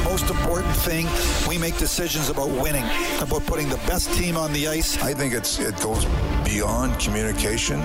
The most important thing, we make decisions about winning, about putting the best team on the ice. I think it's it goes beyond communication.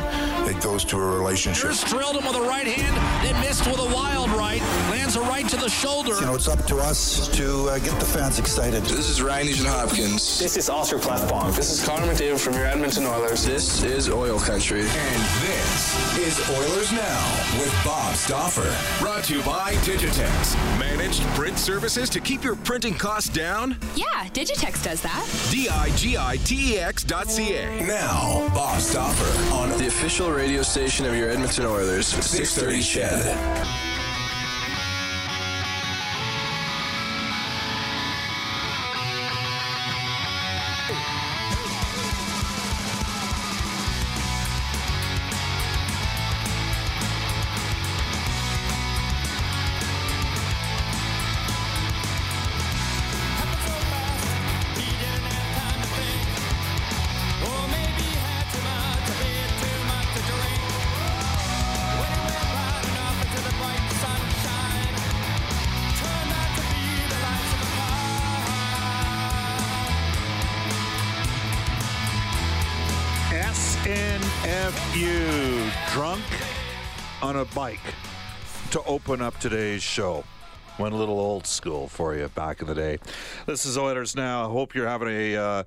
It goes to a relationship. Here's drilled him with a right hand, then missed with a wild right. Lands a right to the shoulder. You know, it's up to us to uh, get the fans excited. This is Ryan Nugent Hopkins. This is Oscar Klefbom. This is Connor McDavid from your Edmonton Oilers. This is Oil Country. And this is Oilers Now with Bob Stauffer. Brought to you by Digitex. Managed print services to keep your printing costs down? Yeah, Digitex does that. D-I-G-I-T-E-X dot C-A. Now, Bob Stauffer on The official radio station of your Edmonton Oilers, 630 CHED. SNFU, drunk on a bike, to open up today's show. Went a little old school for you back in the day. This is Oilers Now. I hope you're having a. Uh,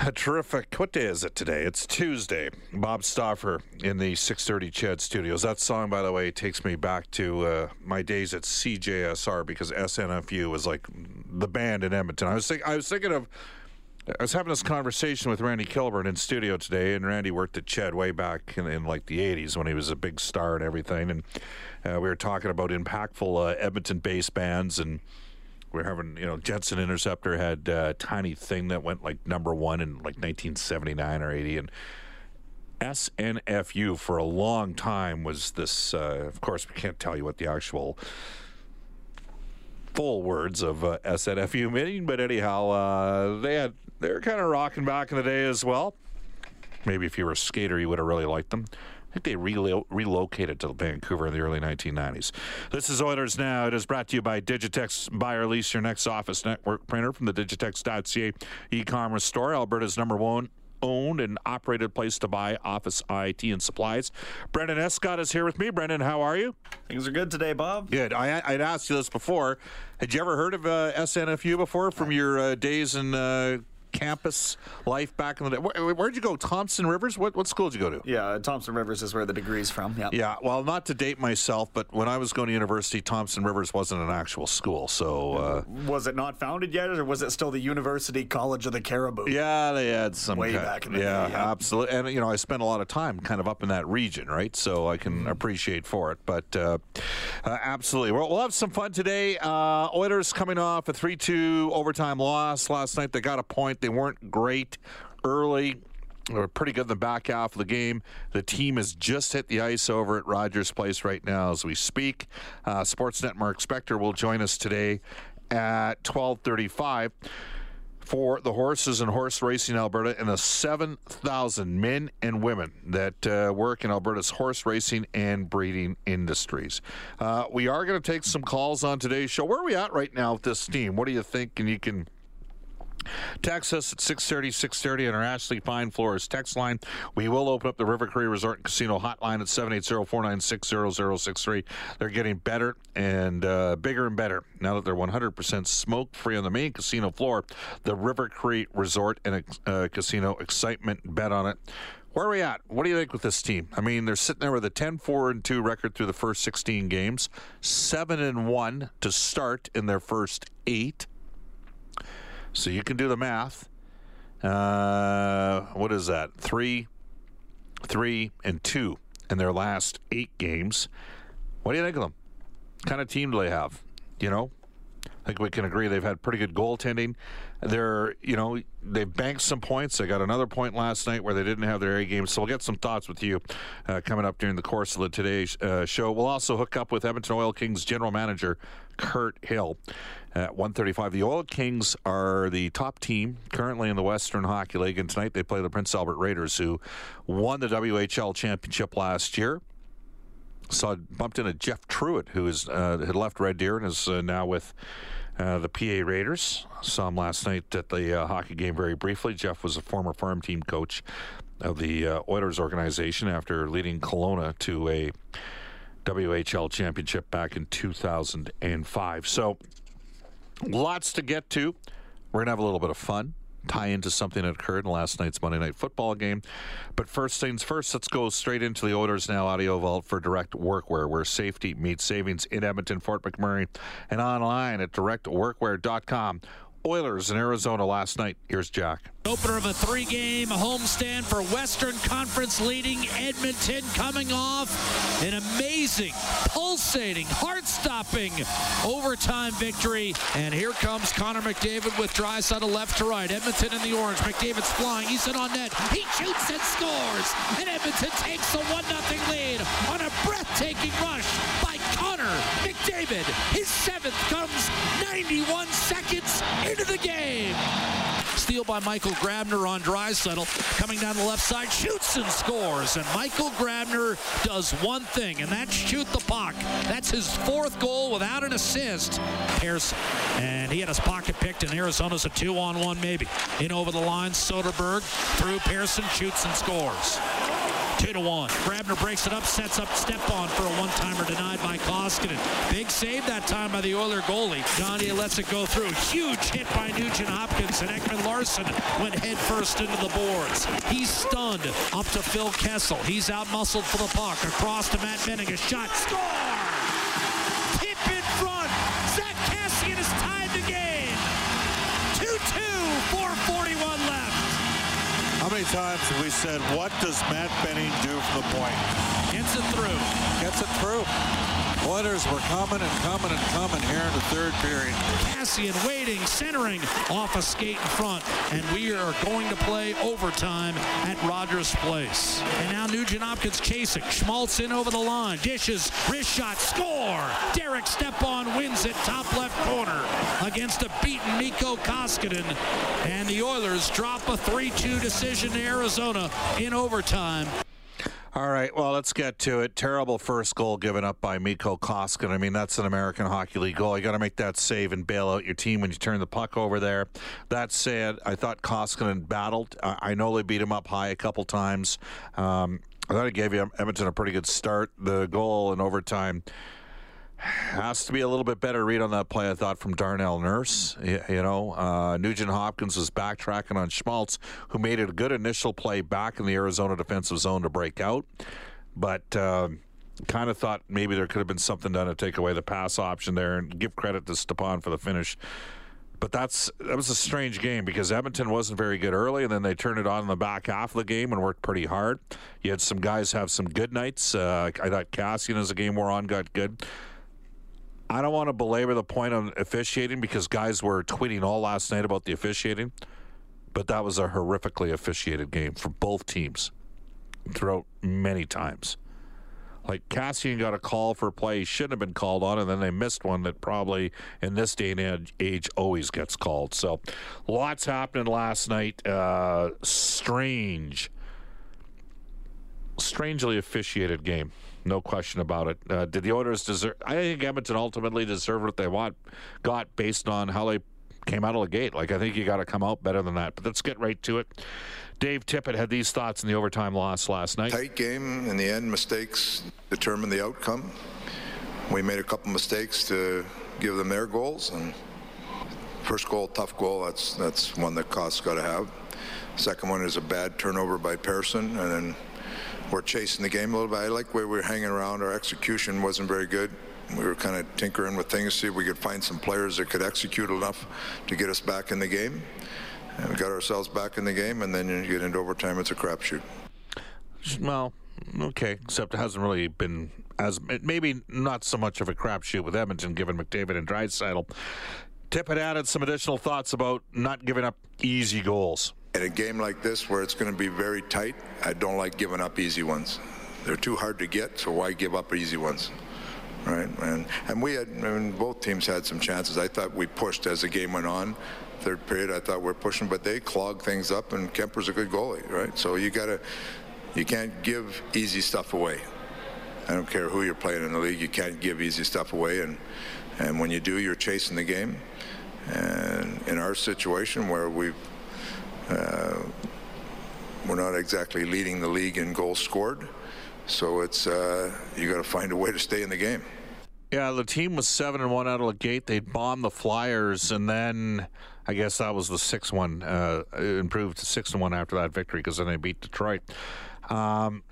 a terrific. What day is it today? It's Tuesday. Bob Stauffer in the 6:30 Ched Studios. That song, by the way, takes me back to uh, my days at CJSR because SNFU was like the band in Edmonton. I was think, I was thinking of. I was having this conversation with Randy Kilburn in studio today, and Randy worked at Ched way back in, in like the '80s when he was a big star and everything. And uh, we were talking about impactful uh, Edmonton-based bands and we're having you know Jensen Interceptor had a tiny thing that went like number one in like 1979 or 80 and SNFU for a long time was this uh, of course we can't tell you what the actual full words of uh, SNFU meaning but anyhow uh, they had they were kind of rocking back in the day as well maybe if you were a skater you would have really liked them I think they relo- relocated to Vancouver in the early 1990s. This is Oilers Now. It is brought to you by Digitex. Buy or lease your next office network printer from the Digitex.ca e-commerce store, Alberta's number one owned and operated place to buy office IT and supplies. Brendan Escott is here with me. Brendan, how are you? Things are good today, Bob. Good. I, I'd asked you this before. Had you ever heard of uh, SNFU before from your uh, days in uh, campus life back in the day? Where, where'd you go? Thompson Rivers? What, what school did you go to? Yeah, Thompson Rivers is where the degree's from. Yeah. Yeah, well, not to date myself, but when I was going to university, Thompson Rivers wasn't an actual school. So, uh, Was it not founded yet, or was it still the University College of the Cariboo? yeah, they had some Way kind- back in the yeah, day, yeah. absolutely. And you know, I spent a lot of time kind of up in that region, right? So I can Mm-hmm. appreciate for it. But uh, uh, absolutely, well, we'll have some fun today. Uh, Oilers coming off a three-two overtime loss last night. They got a point. They weren't great early. They were pretty good in the back half of the game. The team has just hit the ice over at Rogers Place right now as we speak. Uh, Sportsnet Mark Spector will join us today at 12:35 for the horses and horse racing Alberta and the 7,000 men and women that uh, work in Alberta's horse racing and breeding industries. Uh, we are going to take some calls on today's show. Where are we at right now with this team? What do you think? And you can Text us at 630, 630 on our Ashley Fine Floors text line. We will open up the River Cree Resort and Casino hotline at 780-496-0063. They're getting better and uh, bigger and better now that they're 100% smoke-free on the main casino floor. The River Cree Resort and uh, Casino excitement bet on it. Where are we at? What do you think with this team? I mean, they're sitting there with a 10-4 and 2 record through the first 16 games, 7 and 1 to start in their first 8. So you can do the math. Uh, what is that? Three, three, and two in their last eight games. What do you think of them? What kind of team do they have? You know, I think we can agree they've had pretty good goaltending. They're, you know, they banked some points. They got another point last night where they didn't have their A game. So we'll get some thoughts with you uh, coming up during the course of the today's uh, show. We'll also hook up with Edmonton Oil Kings general manager Kirt Hill at 135. The Oil Kings are the top team currently in the Western Hockey League, and tonight they play the Prince Albert Raiders, who won the WHL championship last year. Saw bumped into Jeff Truitt, who is uh, had left Red Deer and is uh, now with uh, the PA Raiders. Saw him last night at the uh, hockey game very briefly. Jeff was a former farm team coach of the uh, Oilers organization after leading Kelowna to a WHL championship back in 2005. So, lots to get to. We're going to have a little bit of fun, tie into something that occurred in last night's Monday Night Football game. But first things first, let's go straight into the Oilers Now Audio Vault for direct workwear, where safety meets savings in Edmonton, Fort McMurray, and online at directworkwear.com. Oilers in Arizona last night. Here's Jack. Opener of a three-game homestand for Western Conference leading Edmonton coming off an amazing, pulsating, heart-stopping overtime victory. And here comes Connor McDavid with Draisaitl left to right. Edmonton in the orange. McDavid's flying. He's in on net. He shoots and scores. And Edmonton takes a 1-0 lead on a breathtaking rush by Connor McDavid. His seventh comes 91 seconds into the game. Steal by Michael Grabner on Draisaitl. Coming down the left side, shoots and scores. And Michael Grabner does one thing, and that's shoot the puck. That's his fourth goal without an assist. Persson. And he had his pocket picked, and Arizona's a two-on-one maybe. In over the line, Soderberg through Persson, shoots and scores. Two to one. Grabner breaks it up, sets up Stepan for a one-timer denied by Koskinen. Big save that time by the Oiler goalie. Johnny lets it go through. Huge hit by Nugent Hopkins and Ekman-Larsson went headfirst into the boards. He's stunned up to Phil Kessel. He's out muscled for the puck. Across to Matt Benning. A shot. Score! Times we said, what does Matt Benning do from the point? Gets it through. Gets it through. Oilers were coming and coming and coming here in the third period. Kassian waiting, centering off a skate in front. And we are going to play overtime at Rogers Place. And now Nugent Hopkins chasing. Schmaltz in over the line. Dishes, wrist shot, score. Derek Stepan wins it top left corner against a beaten Mikko Koskinen. And the Oilers drop a 3-2 decision to Arizona in overtime. All right, well, let's get to it. Terrible first goal given up by Mikko Koskinen. I mean, that's an American Hockey League goal. You got to make that save and bail out your team when you turn the puck over there. That said, I thought Koskinen battled. I, I know they beat him up high a couple times. Um, I thought it gave Edmonton a pretty good start. The goal in overtime has to be a little bit better read on that play, I thought, from Darnell Nurse. You, you know, uh, Nugent Hopkins was backtracking on Schmaltz, who made it a good initial play back in the Arizona defensive zone to break out. But uh, kind of thought maybe there could have been something done to take away the pass option there and give credit to Stepan for the finish. But that's that was a strange game because Edmonton wasn't very good early, and then they turned it on in the back half of the game and worked pretty hard. You had some guys have some good nights. Uh, I thought Kassian, as the game wore on, got good. I don't want to belabor the point on officiating because guys were tweeting all last night about the officiating, but that was a horrifically officiated game for both teams throughout many times. Like Kassian got a call for a play he shouldn't have been called on, and then they missed one that probably in this day and age always gets called. So lots happening last night. Uh, strange, strangely officiated game. No question about it. Uh, did the Oilers deserve? I think Edmonton ultimately deserved what they want, got based on how they came out of the gate. Like I think you got to come out better than that. But let's get right to it. Dave Tippett had these thoughts in the overtime loss last night. Tight game. In the end, mistakes determine the outcome. We made a couple mistakes to give them their goals, and first goal, tough goal. That's that's one that Koss got to have. Second one is a bad turnover by Persson, and then we're chasing the game a little bit. I like where we were hanging around. Our execution wasn't very good. We were kind of tinkering with things, see if we could find some players that could execute enough to get us back in the game. And we got ourselves back in the game, and then you get into overtime. It's a crapshoot. Well, okay, except it hasn't really been as maybe not so much of a crapshoot with Edmonton, given McDavid and Draisaitl. Tippett added some additional thoughts about not giving up easy goals. In a game like this, where it's going to be very tight, I don't like giving up easy ones. They're too hard to get, so why give up easy ones? right? And and we had, I mean, both teams had some chances. I thought we pushed as the game went on. Third period, I thought we are pushing, but they clogged things up, and Kuemper's a good goalie, right? So you gotta, you can't give easy stuff away. I don't care who you're playing in the league, you can't give easy stuff away, and and when you do, you're chasing the game. And in our situation, where we've we're not exactly leading the league in goals scored, so it's uh, you got to find a way to stay in the game. Yeah, the team was seven and one out of the gate. They bombed the Flyers, and then I guess that was the six one. Uh, improved to six and one after that victory because then they beat Detroit. Um,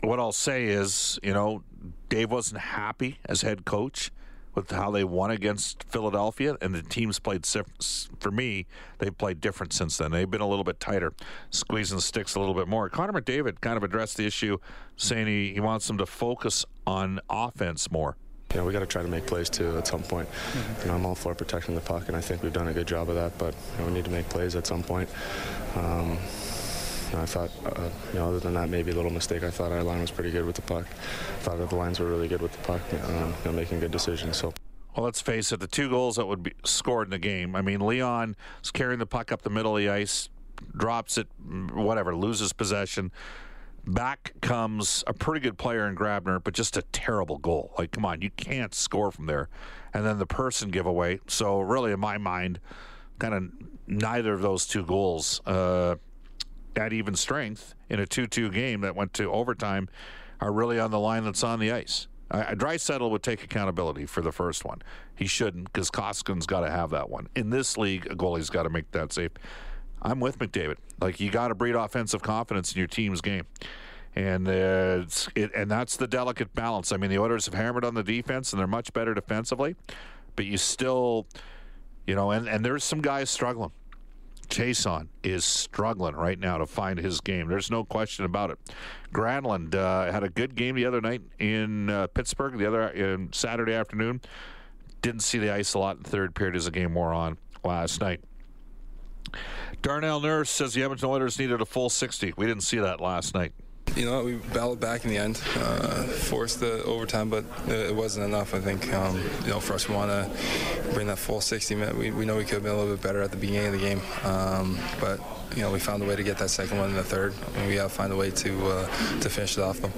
what I'll say is, you know, Dave wasn't happy as head coach with how they won against Philadelphia, and the teams played. For me, they've played different since then. They've been a little bit tighter, squeezing the sticks a little bit more. Connor McDavid kind of addressed the issue, saying he, he wants them to focus on offense more. You know, we got to try to make plays too at some point. Mm-hmm. You know, I'm all for protecting the puck, and I think we've done a good job of that. But you know, we need to make plays at some point. Um, I thought, uh, you know, other than that, maybe a little mistake. I thought our line was pretty good with the puck. I thought the lines were really good with the puck, um, you know, making good decisions. So. Well, let's face it, the two goals that would be scored in the game. I mean, Leon is carrying the puck up the middle of the ice, drops it, whatever, loses possession. Back comes a pretty good player in Grabner, but just a terrible goal. Like, come on, you can't score from there. And then the Persson giveaway. So, really, in my mind, kind of neither of those two goals uh, at even strength in a 2 2 game that went to overtime are really on the line that's on the ice. Uh, Draisaitl would take accountability for the first one. He shouldn't because Koskin's got to have that one. In this league, a goalie's got to make that save. I'm with McDavid. Like you got to breed offensive confidence in your team's game, and uh, it, and that's the delicate balance. I mean, the Oilers have hammered on the defense, and they're much better defensively, but you still, you know, and and there's some guys struggling. Chiasson is struggling right now to find his game. There's no question about it. Granlund uh, had a good game the other night in uh, Pittsburgh, the other in Saturday afternoon. Didn't see the ice a lot in the third period as the game wore on last night. Darnell Nurse says the Edmonton Oilers needed a full 60. We didn't see that last night you know, we battled back in the end, uh, forced the overtime, but it wasn't enough. I think, um, you know, for us, we want to bring that full 60 minutes. We, we know we could have been a little bit better at the beginning of the game, um, but you know, we found a way to get that second one in the third, and we got to find a way to uh, to finish it off them.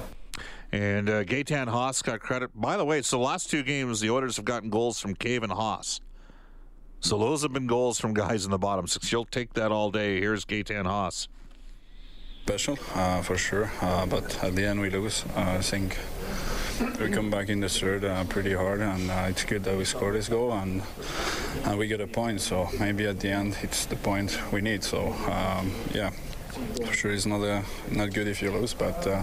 And uh, Gaetan Haas got credit. By the way, so the last two games, the Oilers have gotten goals from Cave and Haas. So those have been goals from guys in the bottom six. You'll take that all day. Here's Gaetan Haas special uh, for sure. Uh, but at the end we lose. Uh, I think we come back in the third uh, pretty hard, and uh, it's good that we score this goal and and we get a point. So maybe at the end it's the point we need. So um, yeah, for sure it's not not good if you lose, but uh,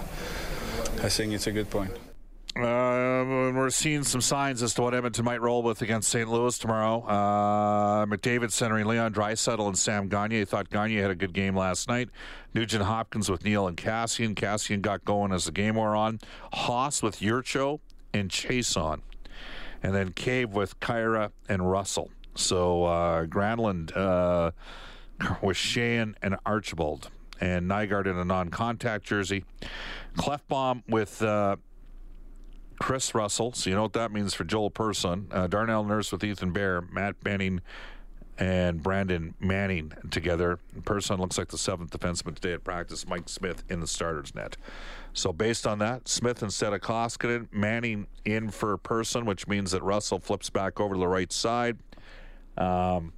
I think it's a good point. Uh, we're seeing some signs as to what Edmonton might roll with against St. Louis tomorrow. Uh, McDavid centering Leon Draisaitl and Sam Gagner. Thought Gagner had a good game last night. Nugent Hopkins with Neil and Kassian. Kassian got going as the game wore on. Haas with Jurco and Chiasson. And then Cave with Khaira and Russell. So uh, Granlund uh, with Sheahan and Archibald. And Nygard in a non contact jersey. Klefbom with. Uh, Kris Russell. So you know what that means for Joel Persson. Uh, Darnell Nurse with Ethan Bear, Matt Benning, and Brandon Manning together. Persson looks like the seventh defenseman today at practice. Mike Smith in the starters net. So based on that, Smith instead of Koskinen, Manning in for Persson, which means that Russell flips back over to the right side. Um,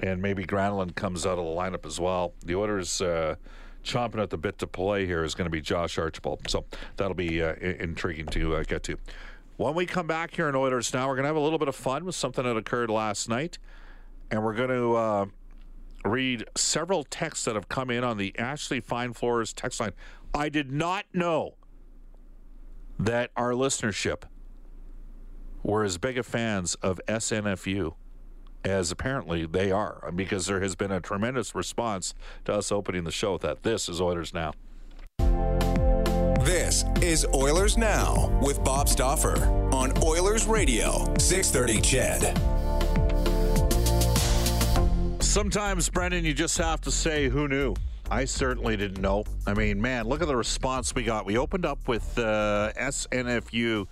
and maybe Granlund comes out of the lineup as well. The Oilers. Uh, chomping at the bit to play here is going to be Josh Archibald. So that'll be uh, intriguing to uh, get to. When we come back here in Oilers now, we're going to have a little bit of fun with something that occurred last night. And we're going to uh, read several texts that have come in on the Ashley Fine Floors text line. I did not know that our listenership were as big a fans of SNFU as apparently they are, because there has been a tremendous response to us opening the show that this is Oilers Now. This is Oilers Now with Bob Stauffer on Oilers Radio, 630 CHED. Sometimes, Brendan, you just have to say, who knew? I certainly didn't know. I mean, man, look at the response we got. We opened up with uh, SNFU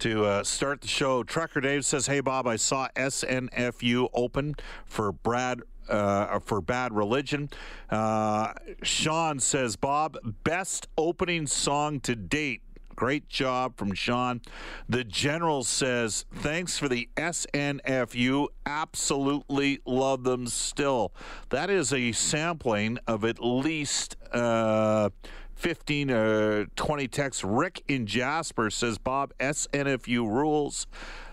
to uh, start the show. Trucker Dave says, "Hey Bob, I saw SNFU open for Brad." Uh, for bad religion. Uh, Sean says, Bob, best opening song to date. Great job from Sean. The General says, thanks for the SNFU. Absolutely love them still. That is a sampling of at least. Uh, 15 uh, 20 texts. Rick in Jasper says, Bob, SNFU rules.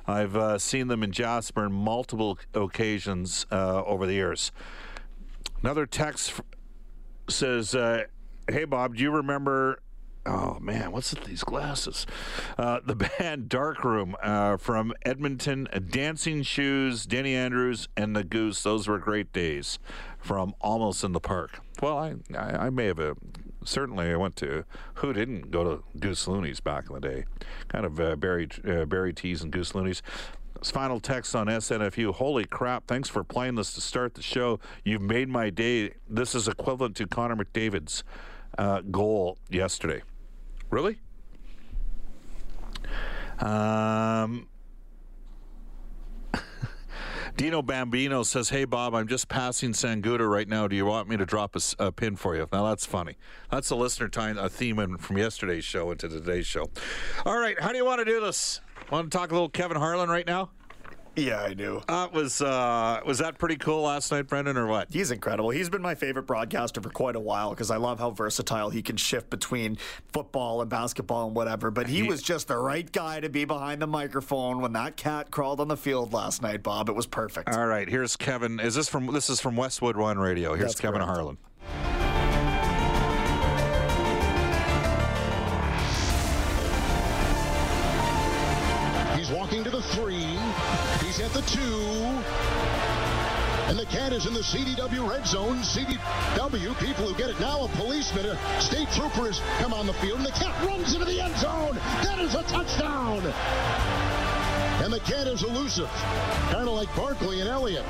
I've uh, seen them in Jasper on multiple occasions uh, over the years. Another text says, uh, Hey, Bob, do you remember Oh man, what's with these glasses? Uh, the band Darkroom uh, from Edmonton, uh, Dancing Shoes, Danny Andrews, and the Goose. Those were great days from Almost in the Park. Well, I I, I may have a certainly I went to who didn't go to Goose Loonies back in the day, kind of uh, Barry uh, and Goose Loonies. Final text on SNFU. Holy crap! Thanks for playing this to start the show. You've made my day. This is equivalent to Connor McDavid's uh, goal yesterday. Really? Um, Dino Bambino says, "Hey Bob, I'm just passing Sangudo right now. Do you want me to drop a, a pin for you?" Now that's funny. That's a listener time a theme in, from yesterday's show into today's show. All right, how do you want to do this? Want to talk a little Kevin Harlan right now? Yeah, I do. Uh, was uh, was that pretty cool last night, Brendan, or what? He's incredible. He's been my favorite broadcaster for quite a while because I love how versatile he can shift between football and basketball and whatever. But he, he was just the right guy to be behind the microphone when that cat crawled on the field last night, Bob. It was perfect. All right, here's Kevin. Is this from? This is from Westwood One Radio. Here's That's Kevin correct. Harlan. He's walking to the three. He's at the two. And the cat is in the CDW red zone. CDW, people who get it now, a policeman, a state trooper has come on the field, and the cat runs into the end zone. That is a touchdown. And the cat is elusive, kind of like Barkley and Elliott.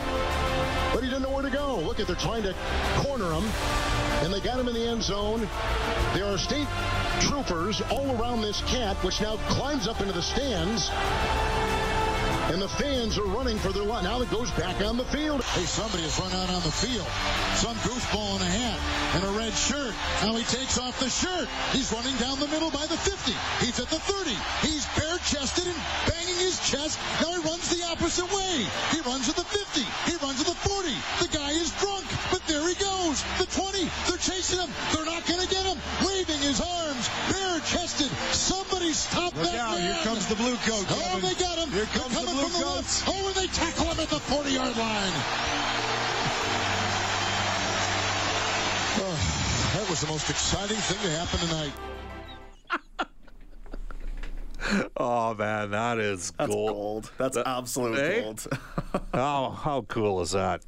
But he didn't know where to go. Look at, they're trying to corner him, and they got him in the end zone. There are state troopers all around this cat, which now climbs up into the stands. And the fans are running for their life. Now it goes back on the field. Hey, somebody has run out on the field. Some goofball in a hat and a red shirt. Now he takes off the shirt. He's running down the middle by the 50. He's at the 30. He's bare-chested and banging his chest. Now he runs the opposite way. He runs at the 50. He runs at the 40. The guy is drunk, but there he goes. The 20. They're chasing him. They're not going to get him. Waving his arms, bare-chested. Somebody stop Look that out, man. here comes the blue coat, Oh, Kevin. they got him. Here comes They're the coming blue from the coats. left. Oh, and they tackle him at the 40-yard line. Oh, that was the most exciting thing to happen tonight. Oh man, that is That's gold. gold. That's absolute Eh? gold. oh, how cool is that?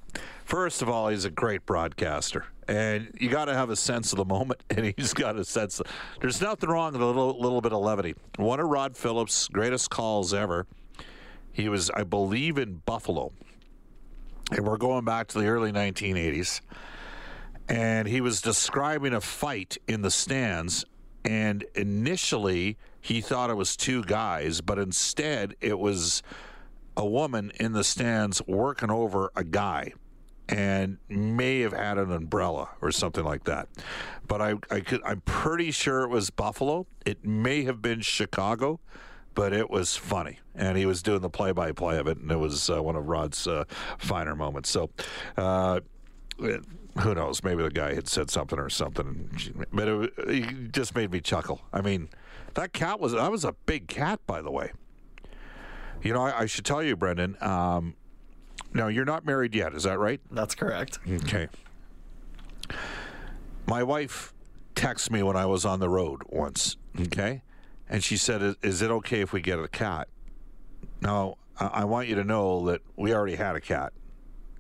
First of all, he's a great broadcaster, and you got to have a sense of the moment, and he's got a sense. Of, there's nothing wrong with a little, little bit of levity. One of Rod Phillips' greatest calls ever. He was, I believe, in Buffalo, and we're going back to the early 1980s. And he was describing a fight in the stands, and initially he thought it was two guys, but instead it was a woman in the stands working over a guy and may have had an umbrella or something like that. But I, I could I'm pretty sure it was Buffalo. It may have been Chicago, but it was funny. And he was doing the play by play of it, and it was uh, one of Rod's uh, finer moments. So, uh, it- who knows? Maybe the guy had said something or something, but it, it just made me chuckle. I mean, that cat was that was a big cat, by the way. You know, I, I should tell you, Brendan. Um, no, you're not married yet. Is that right? That's correct. Okay. My wife texted me when I was on the road once. Okay, and she said, "Is- "Is it okay if we get a cat?" Now, I, want you to know that we already had a cat,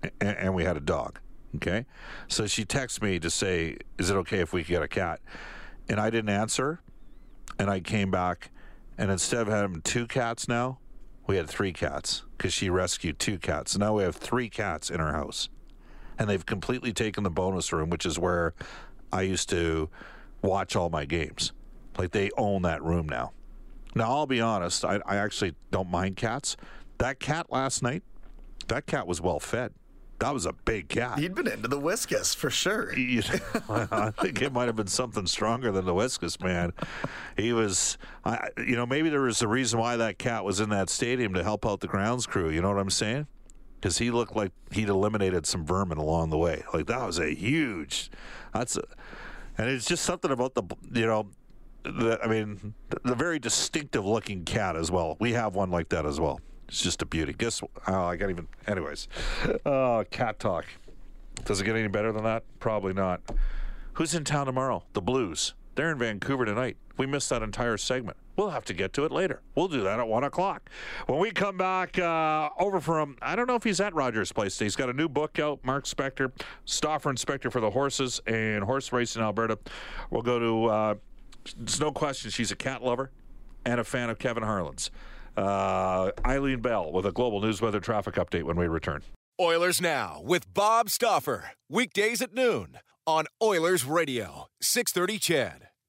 and, and we had a dog. Okay, so she texted me to say, "Is it okay if we get a cat?" And I didn't answer, and I came back, and instead of having two cats now, we had three cats because she rescued two cats. So now we have three cats in our house, and they've completely taken the bonus room, which is where I used to watch all my games. Like they own that room now. Now, I'll be honest, I, I actually don't mind cats. That cat last night, that cat was well fed. That was a big cat. He'd been into the Whiskas for sure. He- I think it might have been something stronger than the Whiskas, man. He was, I, you know, maybe there was a reason why that cat was in that stadium to help out the grounds crew. You know what I'm saying? Because he looked like he'd eliminated some vermin along the way. Like that was a huge. That's a, and it's just something about the, you know, the, I mean, the, the very distinctive looking cat as well. We have one like that as well. It's just a beauty. Guess oh, I can't even. Anyways, oh, cat talk. Does it get any better than that? Probably not. Who's in town tomorrow? The Blues. They're in Vancouver tonight. We missed that entire segment. We'll have to get to it later. We'll do that at one o'clock. When we come back uh, over from, I don't know if he's at Rogers Place. He's got a new book out. Mark Spector, Stoffer Inspector for the Horses and Horse racing in Alberta. We'll go to. Uh, there's no question she's a cat lover and a fan of Kevin Harlan's. Uh, Eileen Bell with a global news weather traffic update when we return. Oilers Now with Bob Stauffer. Weekdays at noon on Oilers Radio, 630 CHED.